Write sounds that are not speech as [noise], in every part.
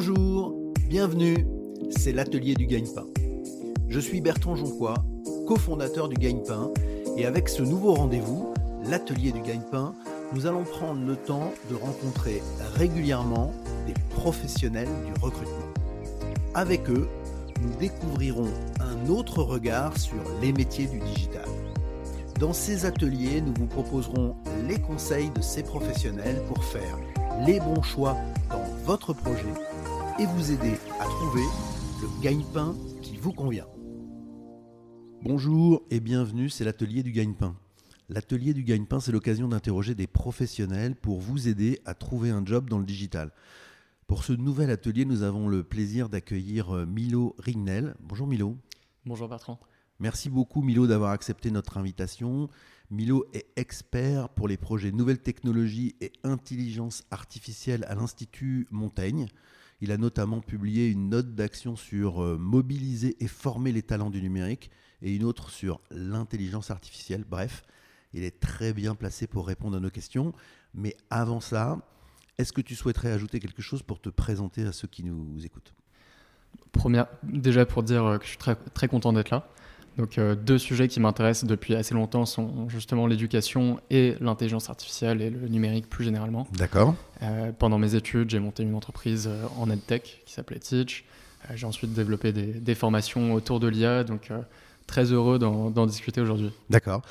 Bonjour, bienvenue, c'est l'atelier du gagne-pain. Je suis Bertrand Jonquois, cofondateur du gagne-pain, et avec ce nouveau rendez-vous, l'atelier du gagne-pain, nous allons prendre le temps de rencontrer régulièrement des professionnels du recrutement. Avec eux, nous découvrirons un autre regard sur les métiers du digital. Dans ces ateliers, nous vous proposerons les conseils de ces professionnels pour faire les bons choix dans votre projet et vous aider à trouver le gagne-pain qui vous convient. Bonjour et bienvenue, c'est l'atelier du gagne-pain. L'atelier du gagne-pain, c'est l'occasion d'interroger des professionnels pour vous aider à trouver un job dans le digital. Pour ce nouvel atelier, nous avons le plaisir d'accueillir euh, Milo Rignel. Bonjour Milo. Bonjour Bertrand. Merci beaucoup Milo d'avoir accepté notre invitation. Milo est expert pour les projets nouvelles technologies et intelligence artificielle à l'Institut Montaigne. Il a notamment publié une note d'action sur euh, mobiliser et former les talents du numérique et une autre sur l'intelligence artificielle. Bref, il est très bien placé pour répondre à nos questions. Mais avant ça, est-ce que tu souhaiterais ajouter quelque chose pour te présenter à ceux qui nous écoutent? Première, déjà pour dire que je suis très content d'être là. Donc euh, deux sujets qui m'intéressent depuis assez longtemps sont justement l'éducation et l'intelligence artificielle et le numérique plus généralement. D'accord. Euh, pendant mes études, j'ai monté une entreprise euh, en EdTech qui s'appelait Teach. j'ai ensuite développé des, des, formations autour de l'IA, donc très heureux d'en discuter aujourd'hui. D'accord.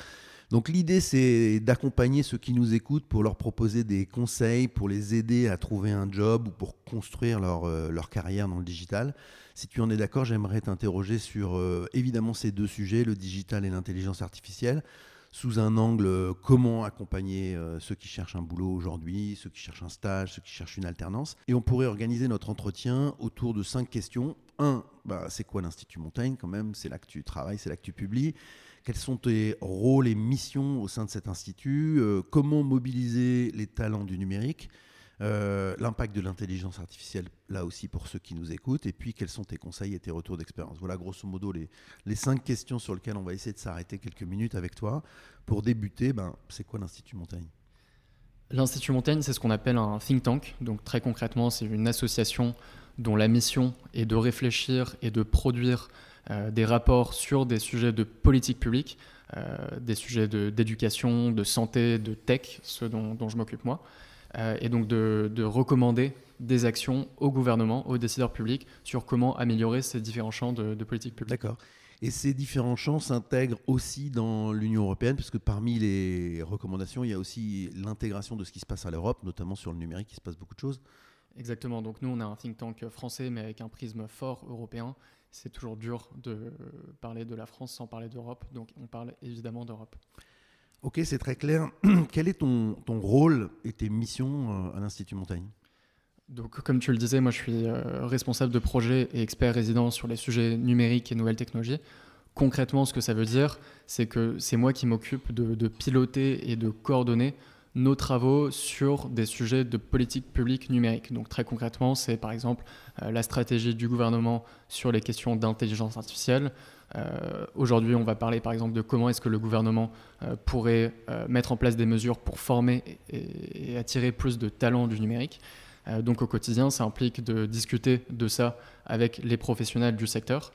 Donc l'idée, c'est d'accompagner ceux qui nous écoutent pour leur proposer des conseils, pour les aider à trouver un job ou pour construire leur, euh, carrière dans le digital. Si tu en es d'accord, j'aimerais t'interroger sur euh, évidemment ces deux sujets, le digital et l'intelligence artificielle, sous un angle euh, comment accompagner ceux qui cherchent un boulot aujourd'hui, ceux qui cherchent un stage, ceux qui cherchent une alternance. Et on pourrait organiser notre entretien autour de cinq questions. Un, bah, c'est quoi l'Institut Montaigne quand même? C'est là que tu travailles, c'est là que tu publies. Quels sont tes rôles et missions au sein de cet institut euh, Comment mobiliser les talents du numérique euh, L'impact de l'intelligence artificielle, là aussi, pour ceux qui nous écoutent. Et puis, quels sont tes conseils et tes retours d'expérience Voilà, grosso modo, les, cinq questions sur lesquelles on va essayer de s'arrêter quelques minutes avec toi. Pour débuter, ben, c'est quoi l'Institut Montaigne? L'Institut Montaigne, c'est ce qu'on appelle un think tank. Donc, très concrètement, c'est une association dont la mission est de réfléchir et de produire euh, des rapports sur des sujets de politique publique, euh, des sujets d'éducation, de, santé, de tech, ceux dont, je m'occupe moi, euh, et donc de, recommander des actions au gouvernement, aux décideurs publics, sur comment améliorer ces différents champs de, politique publique. D'accord. Et ces différents champs s'intègrent aussi dans l'Union européenne, puisque parmi les recommandations, il y a aussi l'intégration de ce qui se passe à l'Europe, notamment sur le numérique, il se passe beaucoup de choses. Exactement. Donc nous, on a un think tank français, mais avec un prisme fort européen c'est toujours dur de parler de la France sans parler d'Europe, donc on parle évidemment d'Europe. Ok, c'est très clair. [clears throat] Quel est ton, ton, rôle et tes missions euh, à l'Institut Montaigne? Donc, comme tu le disais, moi je suis euh, responsable de projet et expert résident sur les sujets numériques et nouvelles technologies. Concrètement, ce que ça veut dire, c'est que c'est moi qui m'occupe de, de, piloter et de coordonner nos travaux sur des sujets de politique publique numérique. Donc très concrètement, c'est par exemple euh, la stratégie du gouvernement sur les questions d'intelligence artificielle. Euh, aujourd'hui, on va parler par exemple de comment est-ce que le gouvernement euh, pourrait mettre en place des mesures pour former et, et attirer plus de talents du numérique. donc au quotidien, ça implique de discuter de ça avec les professionnels du secteur,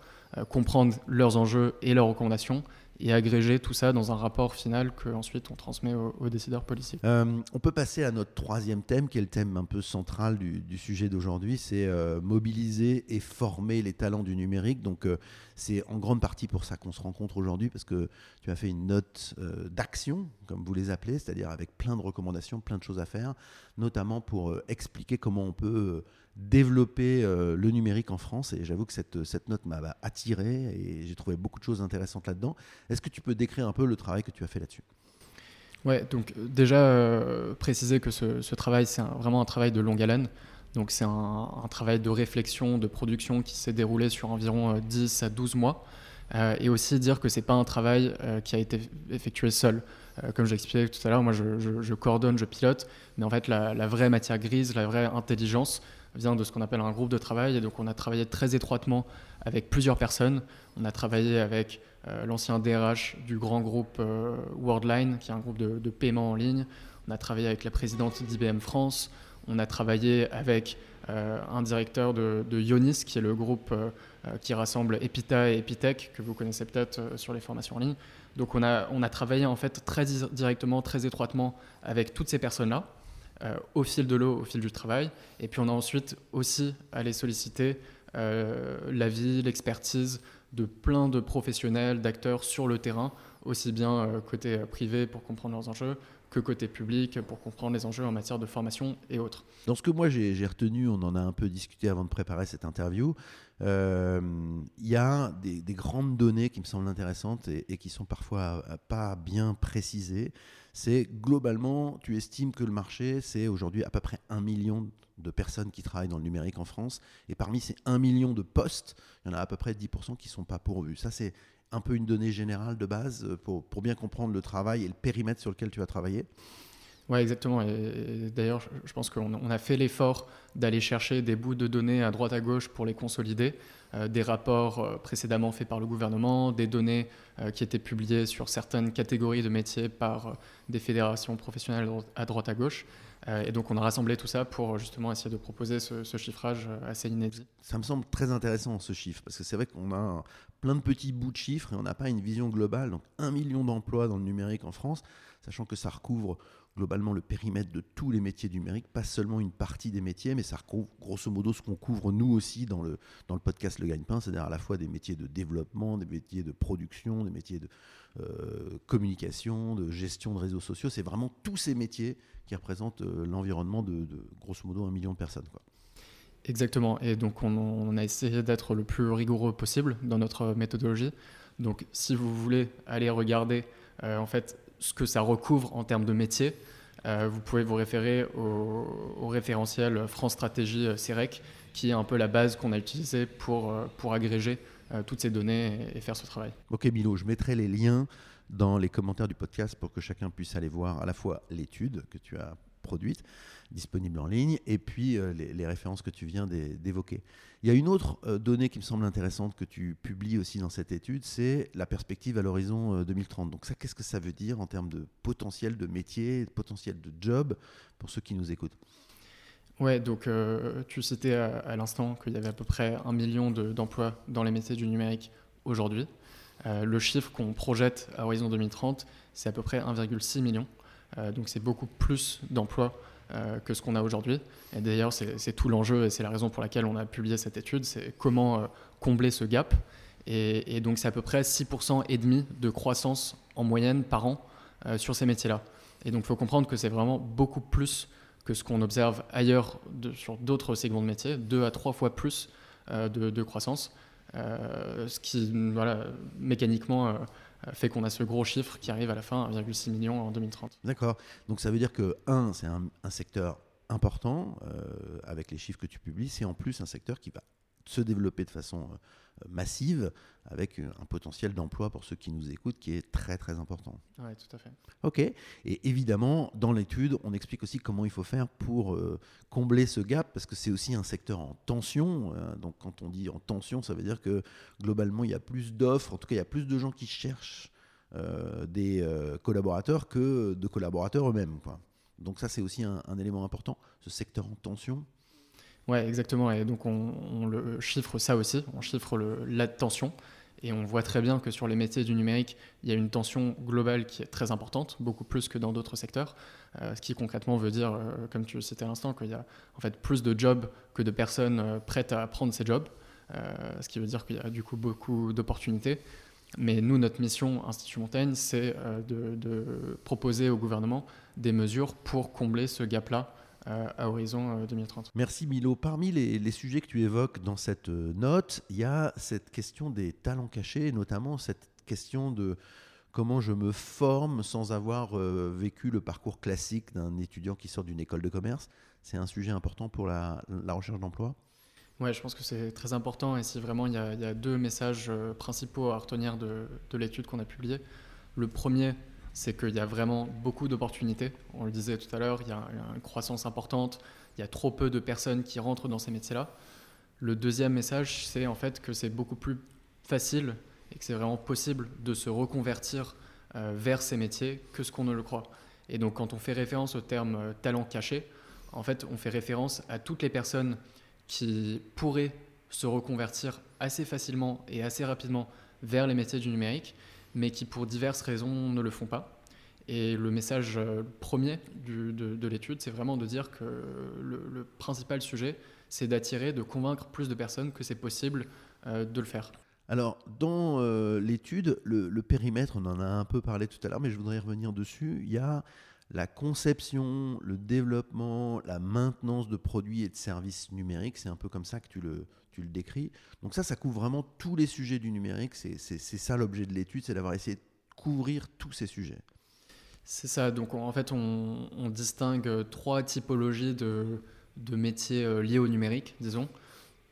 comprendre leurs enjeux et leurs recommandations et agréger tout ça dans un rapport final qu'ensuite on transmet aux, décideurs politiques. Euh, on peut passer à notre troisième thème, qui est le thème un peu central du, sujet d'aujourd'hui, c'est euh, mobiliser et former les talents du numérique. Donc euh, c'est en grande partie pour ça qu'on se rencontre aujourd'hui, parce que tu as fait une note d'action, comme vous les appelez, c'est-à-dire avec plein de recommandations, plein de choses à faire, notamment pour expliquer comment on peut développer euh, le numérique en France. Et j'avoue que cette, cette note m'a attiré et j'ai trouvé beaucoup de choses intéressantes là-dedans. Est-ce que tu peux décrire un peu le travail que tu as fait là-dessus? Ouais, donc euh, déjà euh, préciser que ce, travail, c'est vraiment un travail de longue haleine. Donc c'est un, travail de réflexion, de production qui s'est déroulé sur environ 10 à 12 mois. et aussi dire que c'est pas un travail qui a été effectué seul. comme j'expliquais tout à l'heure, moi je, coordonne, je pilote, mais en fait la, vraie matière grise, la vraie intelligence, vient de ce qu'on appelle un groupe de travail. Et donc, on a travaillé très étroitement avec plusieurs personnes. On a travaillé avec euh, l'ancien DRH du grand groupe euh, Worldline, qui est un groupe de, paiement en ligne. On a travaillé avec la présidente d'IBM France. On a travaillé avec un directeur de, de, Ionis, qui est le groupe qui rassemble Epita et Epitech, que vous connaissez peut-être sur les formations en ligne. Donc on a, on a travaillé en fait très directement, très étroitement avec toutes ces personnes-là. Au fil de l'eau, au fil du travail. Et puis on a ensuite aussi allé solliciter l'avis, l'expertise de plein de professionnels, d'acteurs sur le terrain, aussi bien euh, côté euh, privé pour comprendre leurs enjeux que côté public pour comprendre les enjeux en matière de formation et autres. Dans ce que moi j'ai retenu, on en a un peu discuté avant de préparer cette interview, euh, il y a des, grandes données qui me semblent intéressantes et, et qui sont parfois pas bien précisées. C'est globalement, tu estimes que le marché, c'est aujourd'hui à peu près un million de personnes qui travaillent dans le numérique en France. Et parmi ces 1 million de postes, il y en a à peu près 10% qui ne sont pas pourvus. Ça, c'est un peu une donnée générale de base euh, pour, pour, bien comprendre le travail et le périmètre sur lequel tu as travaillé. Oui, exactement. Et, d'ailleurs, je pense qu'on a fait l'effort d'aller chercher des bouts de données à droite à gauche pour les consolider, euh, des rapports euh, précédemment faits par le gouvernement, des données qui étaient publiées sur certaines catégories de métiers par des fédérations professionnelles à droite à gauche. Euh, et donc on a rassemblé tout ça pour justement essayer de proposer ce, chiffrage euh, assez inédit. Ça me semble très intéressant ce chiffre, parce que c'est vrai qu'on a plein de petits bouts de chiffres et on n'a pas une vision globale. Donc un million d'emplois dans le numérique en France, sachant que ça recouvre globalement le périmètre de tous les métiers numériques, pas seulement une partie des métiers, mais ça recouvre grosso modo ce qu'on couvre nous aussi dans le, dans le podcast Le Gagne-Pain, c'est-à-dire à la fois des métiers de développement, des métiers de production, des métiers de euh, communication, de gestion de réseaux sociaux. C'est vraiment tous ces métiers qui représentent euh, l'environnement de, grosso modo un million de personnes. Quoi. Exactement. Et donc on, a essayé d'être le plus rigoureux possible dans notre méthodologie. Donc si vous voulez aller regarder euh, en fait ce que ça recouvre en termes de métiers, vous pouvez vous référer au, référentiel France Stratégie CEREC, qui est un peu la base qu'on a utilisée pour, pour agréger euh, toutes ces données et, faire ce travail. Ok Milo, je mettrai les liens dans les commentaires du podcast pour que chacun puisse aller voir à la fois l'étude que tu as produite, disponible en ligne, et puis euh, les, références que tu viens d'évoquer. Il y a une autre euh, donnée qui me semble intéressante que tu publies aussi dans cette étude, c'est la perspective à l'horizon 2030. Donc ça, qu'est-ce que ça veut dire en termes de potentiel de métier, de potentiel de job pour ceux qui nous écoutent? Ouais, donc euh, tu citais à, l'instant qu'il y avait à peu près un million d'emplois dans les métiers du numérique aujourd'hui. Euh, le chiffre qu'on projette à horizon 2030, c'est à peu près 1,6 million. Euh, donc c'est beaucoup plus d'emplois que ce qu'on a aujourd'hui. Et d'ailleurs, c'est tout l'enjeu et c'est la raison pour laquelle on a publié cette étude, c'est comment combler ce gap. Et, donc c'est à peu près 6% et demi de croissance en moyenne par an sur ces métiers-là. Et donc il faut comprendre que c'est vraiment beaucoup plus que ce qu'on observe ailleurs sur d'autres segments de métier, deux à trois fois plus euh, de, croissance, euh, ce qui voilà, mécaniquement euh, fait qu'on a ce gros chiffre qui arrive à la fin, 1,6 million en 2030. D'accord. Donc ça veut dire que, un, c'est un, secteur important avec les chiffres que tu publies, c'est en plus un secteur qui va se développer de façon massive avec un potentiel d'emploi pour ceux qui nous écoutent qui est très très important. Oui, tout à fait. Ok. Et évidemment, dans l'étude, on explique aussi comment il faut faire pour euh, combler ce gap parce que c'est aussi un secteur en tension. Euh, donc quand on dit en tension, ça veut dire que globalement, il y a plus d'offres, en tout cas, il y a plus de gens qui cherchent euh, des collaborateurs que de collaborateurs eux-mêmes. Donc ça, c'est aussi un, un élément important, ce secteur en tension. Oui, exactement. Et donc, on, le chiffre ça aussi, on chiffre la tension. Et on voit très bien que sur les métiers du numérique, il y a une tension globale qui est très importante, beaucoup plus que dans d'autres secteurs. Euh, ce qui concrètement veut dire, euh, comme tu le citais à l'instant, qu'il y a en fait plus de jobs que de personnes euh, prêtes à prendre ces jobs. ce qui veut dire qu'il y a du coup beaucoup d'opportunités. Mais nous, notre mission, Institut Montaigne, c'est de, proposer au gouvernement des mesures pour combler ce gap-là à horizon 2030. Euh, Merci Milo. Parmi les, sujets que tu évoques dans cette euh, note, il y a cette question des talents cachés, notamment cette question de comment je me forme sans avoir euh, vécu le parcours classique d'un étudiant qui sort d'une école de commerce. C'est un sujet important pour la, recherche d'emploi Oui, je pense que c'est très important et si vraiment il y, a, deux messages principaux à retenir de, de l'étude qu'on a publiée. Le premier, c'est qu'il y a vraiment beaucoup d'opportunités. On le disait tout à l'heure, il y a une croissance importante, il y a trop peu de personnes qui rentrent dans ces métiers-là. Le deuxième message, c'est en fait que c'est beaucoup plus facile et que c'est vraiment possible de se reconvertir euh, vers ces métiers que ce qu'on ne le croit. Et donc quand on fait référence au terme euh, talent caché, En fait, on fait référence à toutes les personnes qui pourraient se reconvertir assez facilement et assez rapidement vers les métiers du numérique, mais qui pour diverses raisons ne le font pas. Et le message euh, premier de, l'étude, c'est vraiment de dire que le, principal sujet, c'est d'attirer, de convaincre plus de personnes que c'est possible euh, de le faire. Alors, dans euh, l'étude, le, le, périmètre, on en a un peu parlé tout à l'heure, mais je voudrais revenir dessus. Il y a la conception, le développement, la maintenance de produits et de services numériques. C'est un peu comme ça que tu le, tu le décris. Donc ça, ça couvre vraiment tous les sujets du numérique. C'est ça l'objet de l'étude, c'est d'avoir essayé de couvrir tous ces sujets. C'est ça. Donc en fait, on, distingue trois typologies de, de, métiers euh, liés au numérique, disons.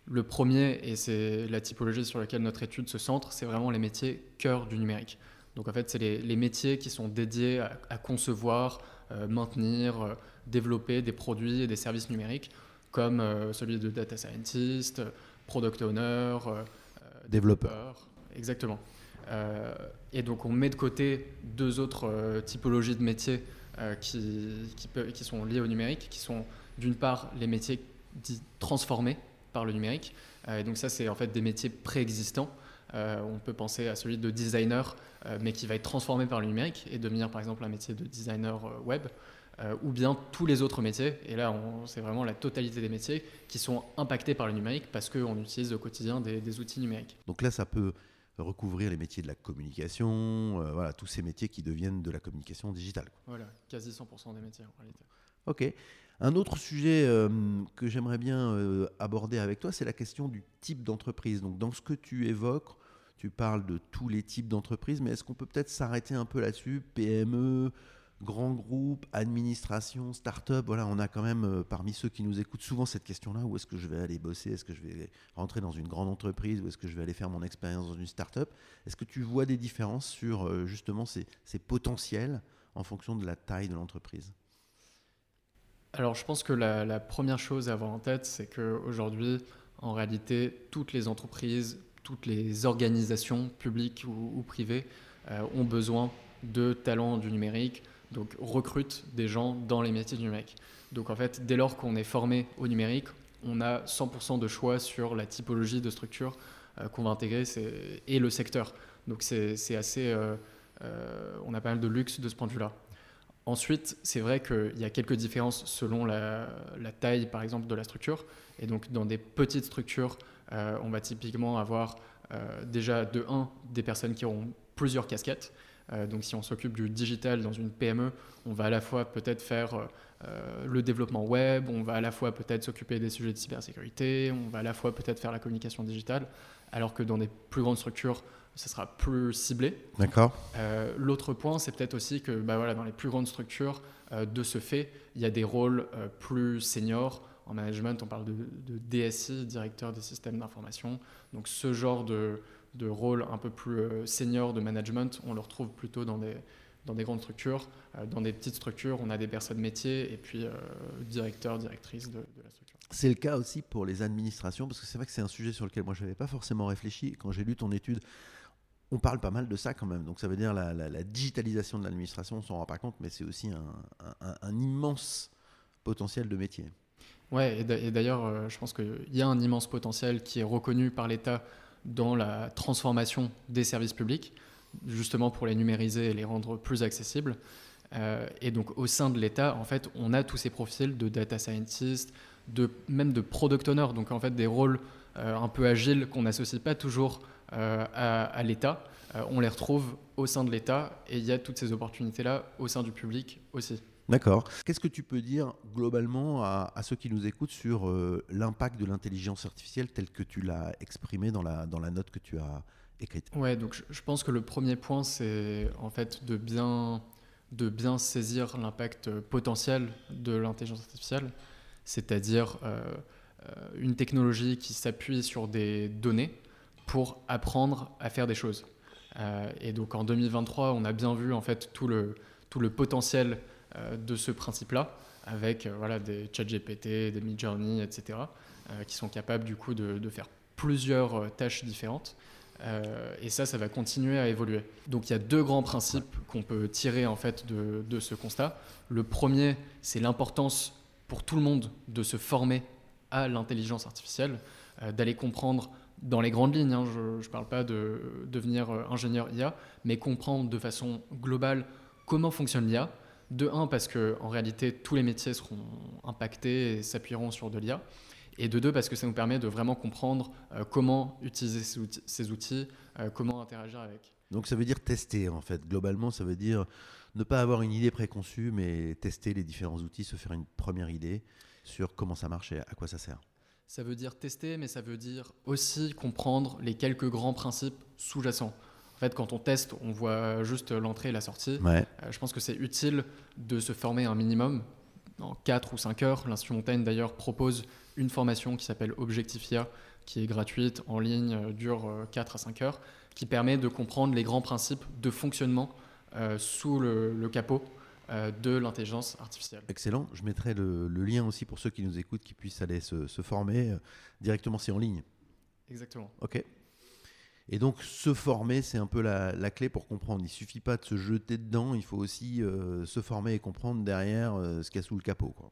Le premier, et c'est la typologie sur laquelle notre étude se centre, c'est vraiment les métiers cœur du numérique. Donc en fait, c'est les, métiers qui sont dédiés à, concevoir, euh, maintenir, euh, développer des produits et des services numériques, comme celui de data scientist, product owner, développeur. Exactement. Euh, et donc on met de côté deux autres euh, typologies de métiers euh, qui, qui, sont liés au numérique, qui sont d'une part les métiers dits transformés par le numérique. et donc ça c'est en fait des métiers préexistants. On peut penser à celui de designer, mais qui va être transformé par le numérique et devenir par exemple un métier de designer web. ou bien tous les autres métiers, et là c'est vraiment la totalité des métiers qui sont impactés par le numérique parce qu'on utilise au quotidien des, des outils numériques. Donc là ça peut recouvrir les métiers de la communication, euh, voilà, tous ces métiers qui deviennent de la communication digitale. Voilà, quasi 100% des métiers en réalité. Ok. Un autre sujet euh, que j'aimerais bien euh, aborder avec toi, c'est la question du type d'entreprise. Donc, dans ce que tu évoques, tu parles de tous les types d'entreprises, mais est-ce qu'on peut peut-être s'arrêter un peu là-dessus? PME, grands groupes, administration, start-up, voilà, on a quand même euh, parmi ceux qui nous écoutent souvent cette question-là où est-ce que je vais aller bosser? Est-ce que je vais rentrer dans une grande entreprise? Ou est-ce que je vais aller faire mon expérience dans une start-up? Est-ce que tu vois des différences sur euh, justement ces, potentiels en fonction de la taille de l'entreprise? Alors, je pense que la, première chose à avoir en tête, c'est qu'aujourd'hui, en réalité, toutes les entreprises, toutes les organisations publiques ou, privées euh, ont besoin de talents du numérique, donc recrute des gens dans les métiers du numérique. Donc en fait, dès lors qu'on est formé au numérique, on a 100% de choix sur la typologie de structure euh, qu'on va intégrer et le secteur. Donc c'est assez... Euh, on a pas mal de luxe de ce point de vue-là. Ensuite, c'est vrai qu'il y a quelques différences selon la, taille, par exemple, de la structure. Et donc, dans des petites structures, on va typiquement avoir déjà de 1 des personnes qui auront plusieurs casquettes. Euh, donc si on s'occupe du digital dans une PME, on va à la fois peut-être faire euh, euh, le développement web, on va à la fois peut-être s'occuper des sujets de cybersécurité, on va à la fois peut-être faire la communication digitale, alors que dans des plus grandes structures, ça sera plus ciblé. D'accord. L'autre point, c'est peut-être aussi que bah voilà, dans les plus grandes structures, de ce fait, il y a des rôles plus seniors. En management, on parle de, DSI, directeur des systèmes d'information. Donc ce genre de, de rôle un peu plus euh, senior de management, on le retrouve plutôt dans des, dans des grandes structures. Euh, dans des petites structures, on a des personnes métiers et puis euh, directeurs, directrices de, la structure. C'est le cas aussi pour les administrations, parce que c'est vrai que c'est un sujet sur lequel moi je n'avais pas forcément réfléchi. Quand j'ai lu ton étude, on parle pas mal de ça quand même. Donc ça veut dire la, la, digitalisation de l'administration, on s'en rend pas compte, mais c'est aussi un, un, immense potentiel de métier. Ouais, et d'ailleurs, je pense qu'il y a un immense potentiel qui est reconnu par l'État dans la transformation des services publics, justement pour les numériser et les rendre plus accessibles. Euh, et donc au sein de l'État, en fait, on a tous ces profils de data scientist, de, même de product owner, donc en fait des rôles euh, un peu agiles qu'on n'associe pas toujours euh, à, à l'État. on les retrouve au sein de l'État et il y a toutes ces opportunités-là au sein du public aussi. D'accord. Qu'est-ce que tu peux dire globalement à, ceux qui nous écoutent sur euh, l'impact de l'intelligence artificielle tel que tu l'as exprimé dans la, note que tu as écrite? Ouais, donc je, pense que le premier point, c'est en fait de bien, de bien saisir l'impact potentiel de l'intelligence artificielle, c'est-à-dire euh, euh, une technologie qui s'appuie sur des données pour apprendre à faire des choses. et donc en 2023, on a bien vu en fait tout le, tout le potentiel de ce principe-là, avec euh, voilà, des chat GPT, des Midjourney, etc., euh, qui sont capables du coup de, faire plusieurs tâches différentes. et ça, ça va continuer à évoluer. Donc il y a deux grands principes qu'on peut tirer en fait de, ce constat. Le premier, c'est l'importance pour tout le monde de se former à l'intelligence artificielle, d'aller comprendre dans les grandes lignes, hein, je ne parle pas de devenir ingénieur IA, mais comprendre de façon globale comment fonctionne l'IA. De un, parce qu'en réalité, tous les métiers seront impactés et s'appuieront sur de l'IA. Et de deux, parce que ça nous permet de vraiment comprendre euh, comment utiliser ces outils, euh, comment interagir avec. Donc ça veut dire tester, en fait. Globalement, ça veut dire ne pas avoir une idée préconçue, mais tester les différents outils, se faire une première idée sur comment ça marche et à quoi ça sert. Ça veut dire tester, mais ça veut dire aussi comprendre les quelques grands principes sous-jacents. En fait, quand on teste, on voit juste l'entrée et la sortie. Euh, je pense que c'est utile de se former un minimum en 4 ou 5 heures. L'Institut Montaigne, d'ailleurs, propose une formation qui s'appelle Objectifia, qui est gratuite, en ligne, euh, dure 4 euh, à 5 heures, qui permet de comprendre les grands principes de fonctionnement euh, sous le, capot de l'intelligence artificielle. Excellent. Je mettrai le, lien aussi pour ceux qui nous écoutent, qui puissent aller se, former directement. C'est en ligne. Exactement. Ok. Et donc, se former, c'est un peu la, clé pour comprendre. Il suffit pas de se jeter dedans, il faut aussi se former et comprendre derrière ce qu'il y a sous le capot. Quoi.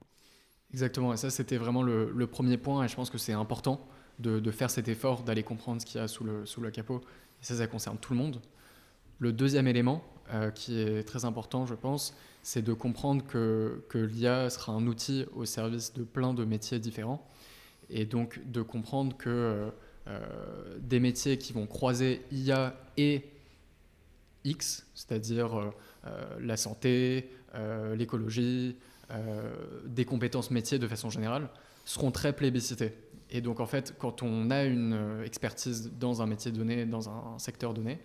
Exactement, et ça c'était vraiment le, premier point, et je pense que c'est important de, faire cet effort, d'aller comprendre ce qu'il y a sous le, capot, et ça ça concerne tout le monde. Le deuxième élément, euh, qui est très important je pense, c'est de comprendre que, l'IA sera un outil au service de plein de métiers différents, et donc de comprendre que euh, euh, des métiers qui vont croiser IA et X, c'est-à-dire la santé, l'écologie, euh, des compétences métiers de façon générale seront très plébiscitées. Et donc en fait, quand on a une euh, expertise dans un métier donné, dans un secteur donné,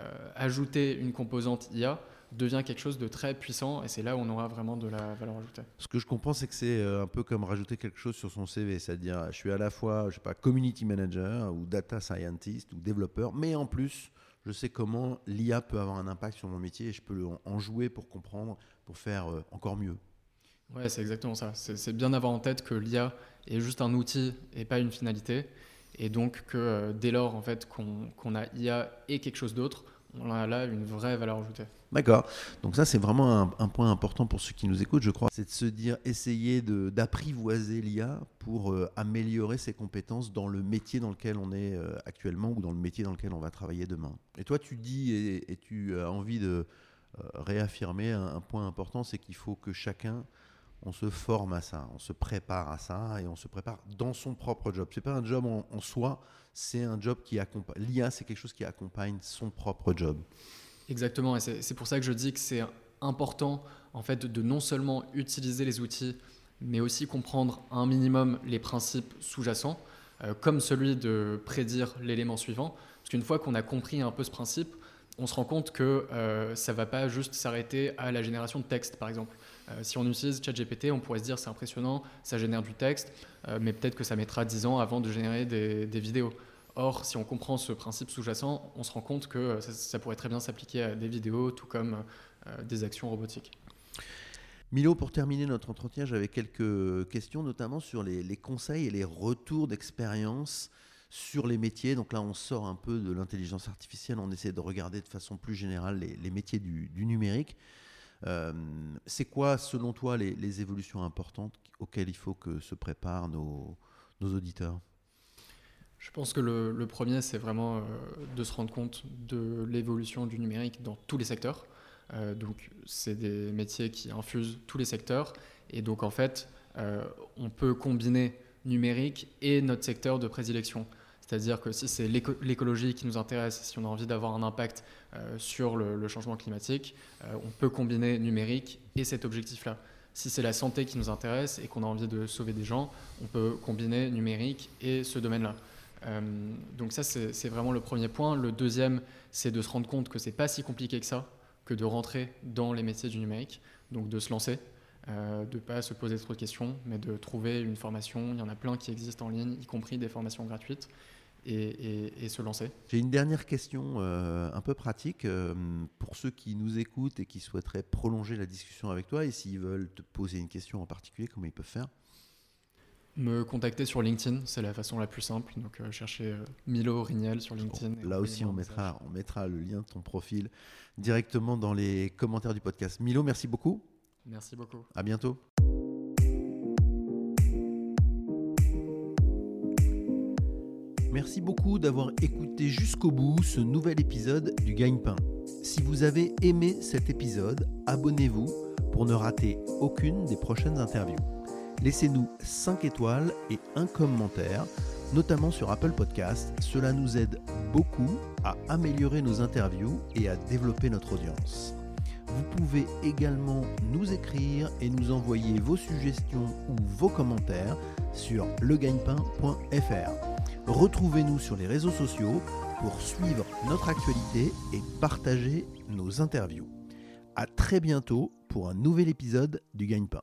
euh, ajouter une composante IA devient quelque chose de très puissant et c'est là où on aura vraiment de la valeur ajoutée. Ce que je comprends, c'est que c'est un peu comme rajouter quelque chose sur son CV, c'est-à-dire je suis à la fois, je sais pas, community manager ou data scientist ou développeur, mais en plus, je sais comment l'IA peut avoir un impact sur mon métier et je peux en jouer pour comprendre, pour faire encore mieux. Ouais, c'est exactement ça. C'est bien d'avoir en tête que l'IA est juste un outil et pas une finalité. Et donc que euh, dès lors en fait, qu'on a IA et quelque chose d'autre, on a là une vraie valeur ajoutée. D'accord. Donc ça, c'est vraiment un, point important pour ceux qui nous écoutent, je crois. C'est de se dire, essayer d'apprivoiser l'IA pour euh, améliorer ses compétences dans le métier dans lequel on est euh, actuellement ou dans le métier dans lequel on va travailler demain. Et toi, tu dis et, tu as envie de réaffirmer un point important, c'est qu'il faut que chacun on se forme à ça, on se prépare à ça et on se prépare dans son propre job. C'est pas un job en, soi, c'est un job qui accompagne. L'IA, c'est quelque chose qui accompagne son propre job. Exactement, et c'est pour ça que je dis que c'est important en fait de non seulement utiliser les outils, mais aussi comprendre un minimum les principes sous-jacents, euh, comme celui de prédire l'élément suivant. Parce qu'une fois qu'on a compris un peu ce principe, on se rend compte que euh, ça ne va pas juste s'arrêter à la génération de texte, par exemple. Euh, si on utilise ChatGPT, on pourrait se dire c'est impressionnant, ça génère du texte, euh, mais peut-être que ça mettra 10 ans avant de générer des, vidéos. Or, si on comprend ce principe sous-jacent, on se rend compte que ça, pourrait très bien s'appliquer à des vidéos, tout comme des actions robotiques. Milo, pour terminer notre entretien, j'avais quelques questions, notamment sur les conseils et les retours d'expérience sur les métiers. Donc là, on sort un peu de l'intelligence artificielle, on essaie de regarder de façon plus générale les, métiers du, numérique. Euh, c'est quoi, selon toi, les, évolutions importantes auxquelles il faut que se préparent nos, auditeurs? Je pense que le, premier, c'est vraiment euh, de se rendre compte de l'évolution du numérique dans tous les secteurs. Euh, donc, c'est des métiers qui infusent tous les secteurs. Et donc, en fait, on peut combiner numérique et notre secteur de prédilection. C'est-à-dire que si c'est l'écologie qui nous intéresse, si on a envie d'avoir un impact euh, sur le, changement climatique, euh, on peut combiner numérique et cet objectif-là. Si c'est la santé qui nous intéresse et qu'on a envie de sauver des gens, on peut combiner numérique et ce domaine-là. Euh, donc ça, c'est vraiment le premier point. Le deuxième, c'est de se rendre compte que c'est pas si compliqué que ça, que de rentrer dans les métiers du numérique, donc de se lancer. de ne pas se poser trop de questions, mais de trouver une formation. Il y en a plein qui existent en ligne, y compris des formations gratuites et, se lancer. J'ai une dernière question euh, un peu pratique euh, pour ceux qui nous écoutent et qui souhaiteraient prolonger la discussion avec toi et s'ils veulent te poser une question en particulier, comment ils peuvent faire? Me contacter sur LinkedIn, c'est la façon la plus simple. Donc, euh, chercher Milo Rignel sur LinkedIn. là aussi, on mettra, on mettra le lien de ton profil directement dans les commentaires du podcast. Milo, merci beaucoup. Merci beaucoup. À bientôt. Merci beaucoup d'avoir écouté jusqu'au bout ce nouvel épisode du Gagne-Pain. Si vous avez aimé cet épisode, abonnez-vous pour ne rater aucune des prochaines interviews. Laissez-nous 5 étoiles et un commentaire, notamment sur Apple Podcast. Cela nous aide beaucoup à améliorer nos interviews et à développer notre audience. Vous pouvez également nous écrire et nous envoyer vos suggestions ou vos commentaires sur legagnepain.fr. Retrouvez-nous sur les réseaux sociaux pour suivre notre actualité et partager nos interviews. À très bientôt pour un nouvel épisode du Gagne-Pain.